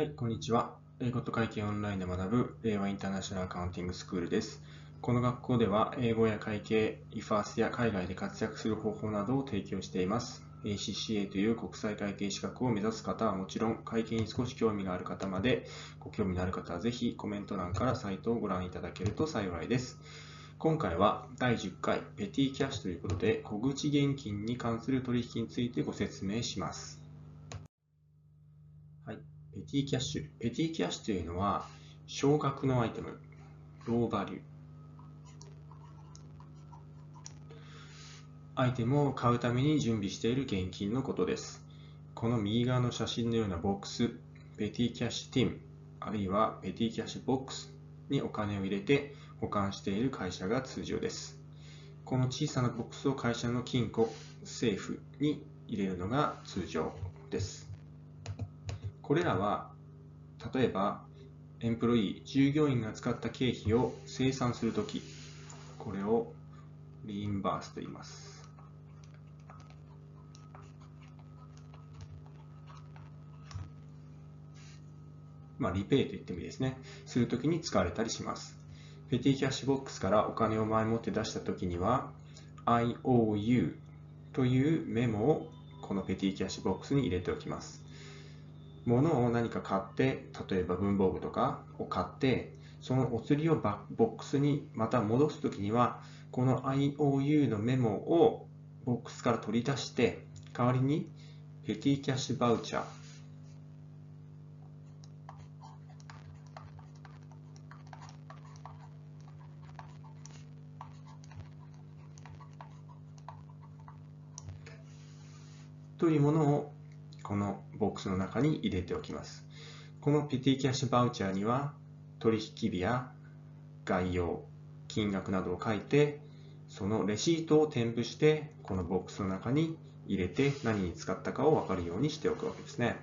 はい、こんにちは。英語と会計オンラインで学ぶ令和インターナショナルアカウンティングスクールです。この学校では英語や会計、イファースや海外で活躍する方法などを提供しています。ACCA という国際会計資格を目指す方はもちろん、会計に少し興味がある方まで、ご興味のある方はぜひコメント欄からサイトをご覧いただけると幸いです。今回は第10回ペティキャッシュということで、小口現金に関する取引についてご説明します。petty cash。petty cash というのは、少額のアイテム、 low value。item を買うために準備している現金のことです。この右側の写真のようなボックス、 petty cash tin、あるいは petty cash box にお金を入れて保管している会社が通常です。この小さなボックスを会社の金庫、 safe に入れるのが通常です。これらは、例えば、エンプロイー、従業員が使った経費を生産するとき、これをリインバースと言います。まあ、リペイと言ってもいいですね。するときに使われたりします。ペティキャッシュボックスからお金を前もって出したときには、IOU というメモをこのペティキャッシュボックスに入れておきます。物を何か買って、例えば文房具とかを買って、そのお釣りをボックスにまた戻すときには、この IOU のメモをボックスから取り出して、代わりにペティキャッシュバウチャー、というものをこのボックスの中に入れておきます。このペティキャッシュバウチャーには取引日や概要、金額などを書いて、そのレシートを添付して、このボックスの中に入れて何に使ったかを分かるようにしておくわけですね。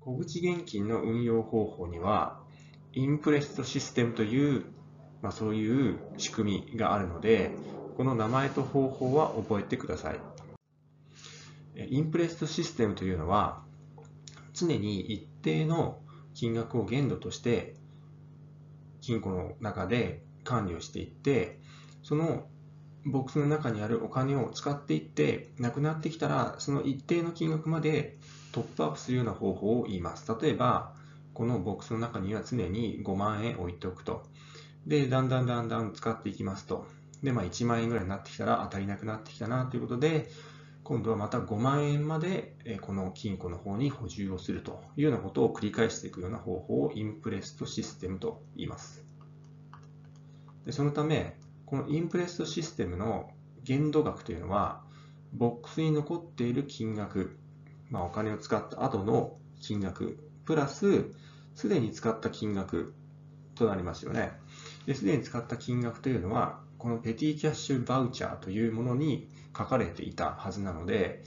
小口現金の運用方法には、インプレストシステムという、まあ、そういう仕組みがあるので、この名前と方法は覚えてください。インプレストシステムというのは、常に一定の金額を限度として金庫の中で管理をしていって、そのボックスの中にあるお金を使っていって、なくなってきたら、その一定の金額までトップアップするような方法を言います。例えば、このボックスの中には常に5万円置いておくと。で、だんだんだんだん使っていきますと。で、まあ1万円ぐらいになってきたら当たりなくなってきたなということで、今度はまた5万円までこの金庫の方に補充をするというようなことを繰り返していくような方法をインプレストシステムと言います。でそのため、このインプレストシステムの限度額というのは、ボックスに残っている金額、まあ、お金を使った後の金額、プラス、すでに使った金額となりますよね。すでに使った金額というのは、このペティキャッシュバウチャーというものに書かれていたはずなので、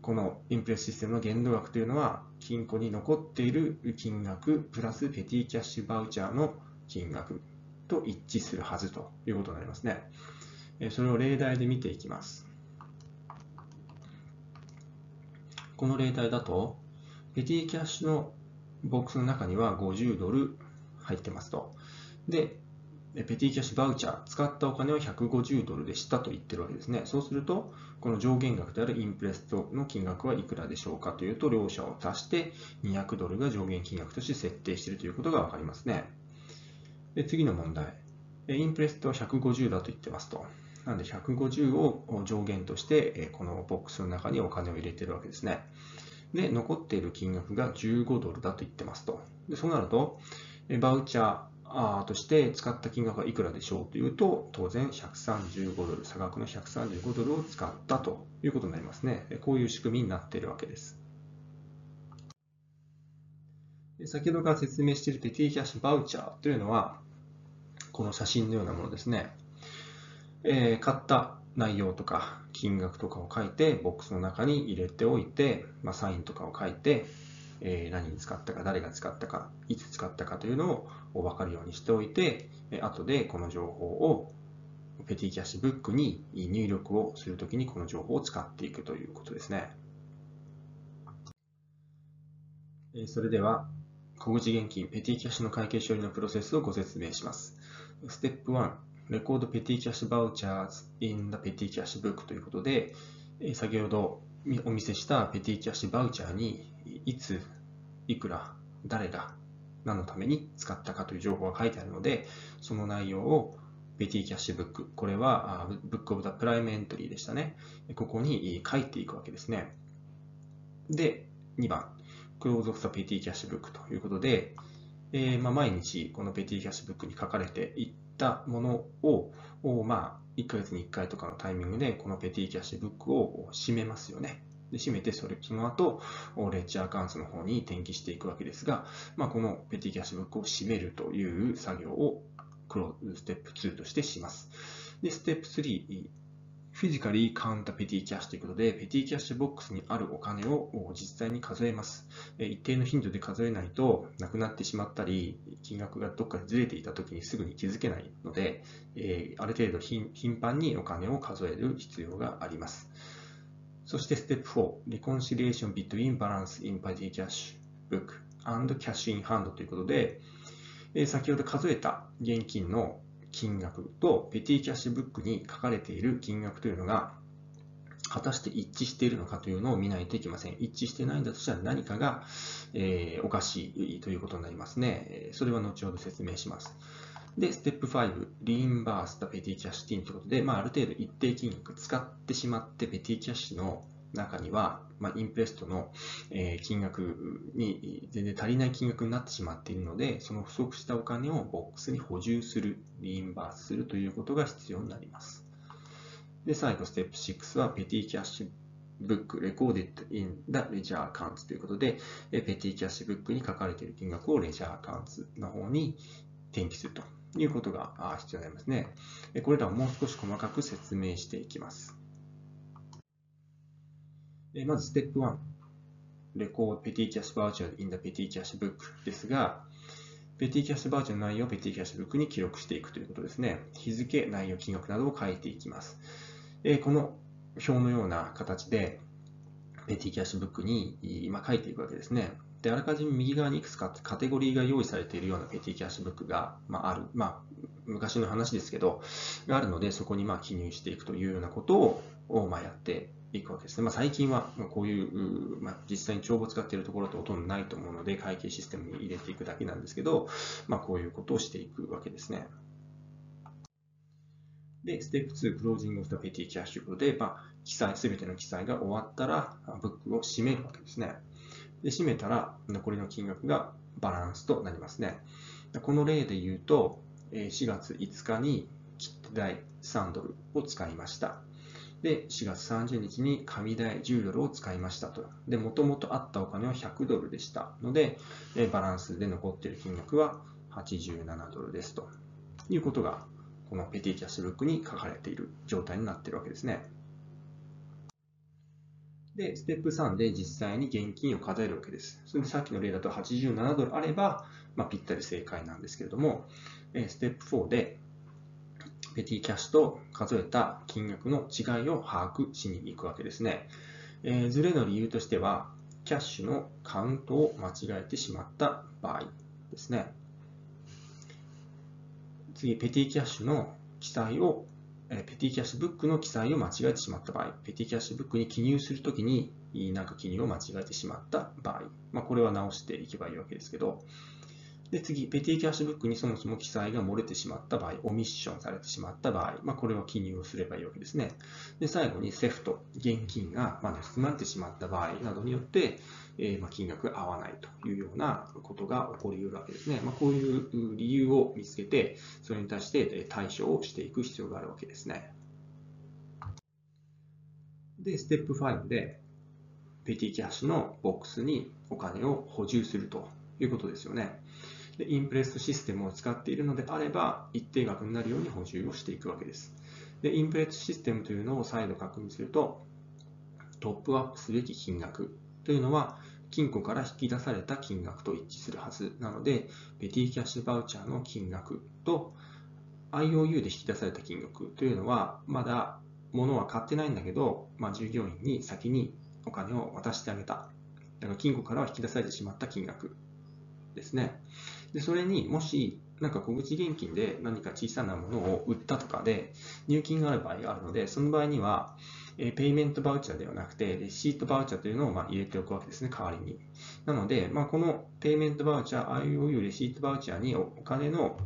このインプレスシステムの限度額というのは、金庫に残っている金額プラスペティキャッシュバウチャーの金額と一致するはずということになりますね。それを例題で見ていきます。この例題だと、ペティキャッシュのボックスの中には50ドル入ってますと。で、ペティキャッシュバウチャー、使ったお金は150ドルでしたと言ってるわけですね。そうすると、この上限額であるインプレストの金額はいくらでしょうかというと、両者を足して200ドルが上限金額として設定しているということがわかりますね。で次の問題。インプレストは150だと言ってますと。なので150を上限として、このボックスの中にお金を入れてるわけですね。で、残っている金額が15ドルだと言ってますと。でそうなると、バウチャー、として使った金額はいくらでしょうというと、当然135ドル、差額の135ドルを使ったということになりますね。こういう仕組みになっているわけです。先ほどから説明しているペティキャッシュバウチャーというのは、この写真のようなものですね。えー、買った内容とか金額とかを書いて、ボックスの中に入れておいて、まあ、サインとかを書いて、えー、何に使ったか、誰が使ったか、いつ使ったかというのを分かるようにしておいて、後でこの情報をペティキャッシュブックに入力をするときにこの情報を使っていくということですね。それでは、小口現金 petty cash の会計処理のプロセスをご説明します。ステップ1、 record petty cash vouchers in the petty cash book ということで、先ほどお見せした petty cash voucher にいつ、いくら、誰が、何のために使ったかという情報が書いてあるので、その内容を petty cash book、これは book of the prime entry でしたね。ここに書いていくわけですね。で、2番、クローズオフザペティキャッシュブックということで、えー、まあ、毎日このペティキャッシュブックに書かれていったものを、まあ、1ヶ月に1回とかのタイミングでこのペティキャッシュブックを閉めますよね。で閉めて、それ、その後、レッジャーカウントの方に転記していくわけですが、まあ、このペティキャッシュブックを閉めるという作業をクロステップ2としてします。で、ステップ3、フィジカリーカウンタペティキャッシュということで、ペティキャッシュボックスにあるお金を実際に数えます。一定の頻度で数えないとなくなってしまったり、金額がどっかでずれていた時にすぐに気づけないので、ある程度頻繁にお金を数える必要があります。そしてステップ4、Reconciliation between balance in petty cash book and cash in hand ということで、え先ほど数えた現金の金額とペティキャッシュブックに書かれている金額というのが果たして一致しているのかというのを見ないといけません。一致してないんだとしたら何かが、えー、おかしいということになりますね。それは後ほど説明します。で、ステップ5、リインバース the petty cash ティンということで、まあ、ある程度一定金額使ってしまってペティキャッシュの中には、まあ、インプレストの、金額に全然足りない金額になってしまっているので、その不足したお金をボックスに補充する、リインバースするということが必要になります。で、最後、ステップ6は、ペティキャッシュブック recorded in the ledger accounts ということで、ペティキャッシュブックに書かれている金額をレジャーアカウントの方に転記するということが必要になりますね。これらをもう少し細かく説明していきます。まず、ステップ1。レコードペティキャッシュバーチャル in the ペティキャッシュブックですが、ペティキャッシュバーチャルの内容をペティキャッシュブックに記録していくということですね。日付、内容、金額などを書いていきます。この表のような形で、ペティキャッシュブックに今書いていくわけですね。で、あらかじめ右側にいくつかカテゴリーが用意されているようなペティキャッシュブックが、まあ、ある、まあ、昔の話ですけど、があるので、そこにまあ記入していくというようなことを、まあ、やっていくわけですね。まあ、最近はこういう、まあ、実際に帳簿を使っているところってほとんどないと思うので、会計システムに入れていくだけなんですけど、まあ、こういうことをしていくわけですね。で、ステップ2、クロージングオフ the petty cash で、まあ、記載、すべての記載が終わったら、ブックを閉めるわけですね。で、閉めたら、残りの金額がバランスとなりますね。この例で言うと、4月5日に切手代3ドルを使いました。で、4月30日に紙代10ドルを使いましたと。で、もともとあったお金は100ドルでしたので、バランスで残っている金額は87ドルですということが、このペティキャッシュブックに書かれている状態になっているわけですね。で、ステップ3で実際に現金を数えるわけです。それでさっきの例だと87ドルあれば、まあ、ぴったり正解なんですけれども、えステップ4でペティキャッシュと数えた金額の違いを把握しに行くわけですね。えー、ズレの理由としては、キャッシュのカウントを間違えてしまった場合ですね。次、ペティキャッシュの記載を、えペティキャッシュブックの記載を間違えてしまった場合、ペティキャッシュブックに記入するときに、なんか記入を間違えてしまった場合、まあ、これは直していけばいいわけですけど、で、次、ペティキャッシュブックにそもそも記載が漏れてしまった場合、オミッションされてしまった場合、まあ、これを記入すればいいわけですね。で、最後にセフト、現金がま盗まれてしまった場合などによって、えー、ま金額が合わないというようなことが起こり得るわけですね。まあ、こういう理由を見つけて、それに対して対処をしていく必要があるわけですね。で、ステップ5で、ペティキャッシュのボックスにお金を補充するということですよね。で、インプレスシステムを使っているのであれば、一定額になるように補充をしていくわけです。で、インプレスシステムというのを再度確認すると、トップアップすべき金額というのは、金庫から引き出された金額と一致するはずなので、ペティキャッシュバウチャーの金額と IOU で引き出された金額というのは、まだ物は買ってないんだけど、まあ、従業員に先にお金を渡してあげただから金庫からは引き出されてしまった金額ですね。で、それにもし、なんか小口現金で何か小さなものを売ったとかで入金がある場合があるので、その場合には、えペイメントバウチャーではなくて、レシートバウチャーというのをま入れておくわけですね、代わりに。なので、まあ、このペイメントバウチャー、IOU レシートバウチャーにお金の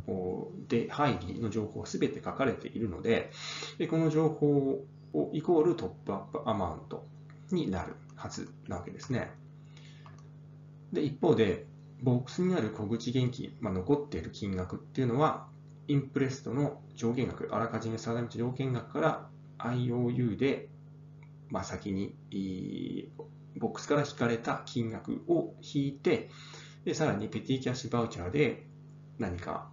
出入りの情報が全て書かれているので、でこの情報をイコールトップアップアマウントになるはずなわけですね。で、一方で、ボックスにある小口現金、まあ、残っている金額っていうのは、インプレストの上限額、あらかじめ定めた上限額から IOU で、まあ、先にボックスから引かれた金額を引いて、でさらにペティキャッシュバウチャーで何か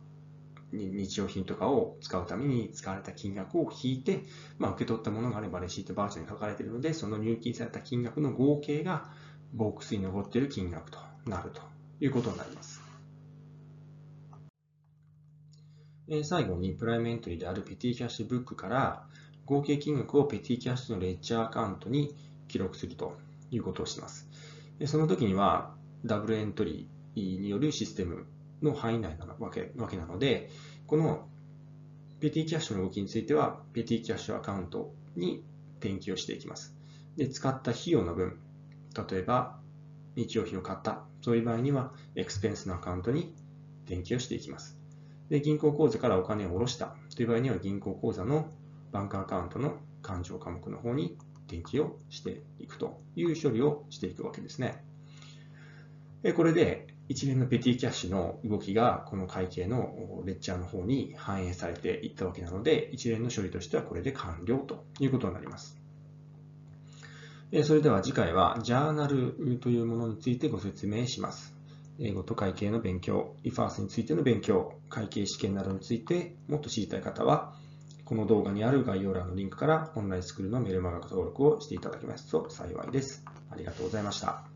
日用品とかを使うために使われた金額を引いて、まあ、受け取ったものがあればレシートバウチャーに書かれているので、その入金された金額の合計がボックスに残っている金額となると。いうことになります。最後にプライムエントリーであるペティキャッシュブックから合計金額をペティキャッシュのレッジャーアカウントに記録するということをします。その時にはダブルエントリーによるシステムの範囲内なわけわけなので、このペティキャッシュの動きについては、ペティキャッシュアカウントに転記をしていきます。で、使った費用の分、例えば日用品を買った、そういう場合には、エクスペンスのアカウントに転記をしていきます。で、銀行口座からお金を下ろしたという場合には、銀行口座のバンクアカウントの勘定科目の方に転記をしていくという処理をしていくわけですね。でこれで一連のペティキャッシュの動きがこの会計のレッチャーの方に反映されていったわけなので、一連の処理としてはこれで完了ということになります。それでは次回はジャーナルというものについてご説明します。英語と会計の勉強、IFARS についての勉強、会計試験などについてもっと知りたい方は、この動画にある概要欄のリンクからオンラインスクールのメルマガ登録をしていただけますと幸いです。ありがとうございました。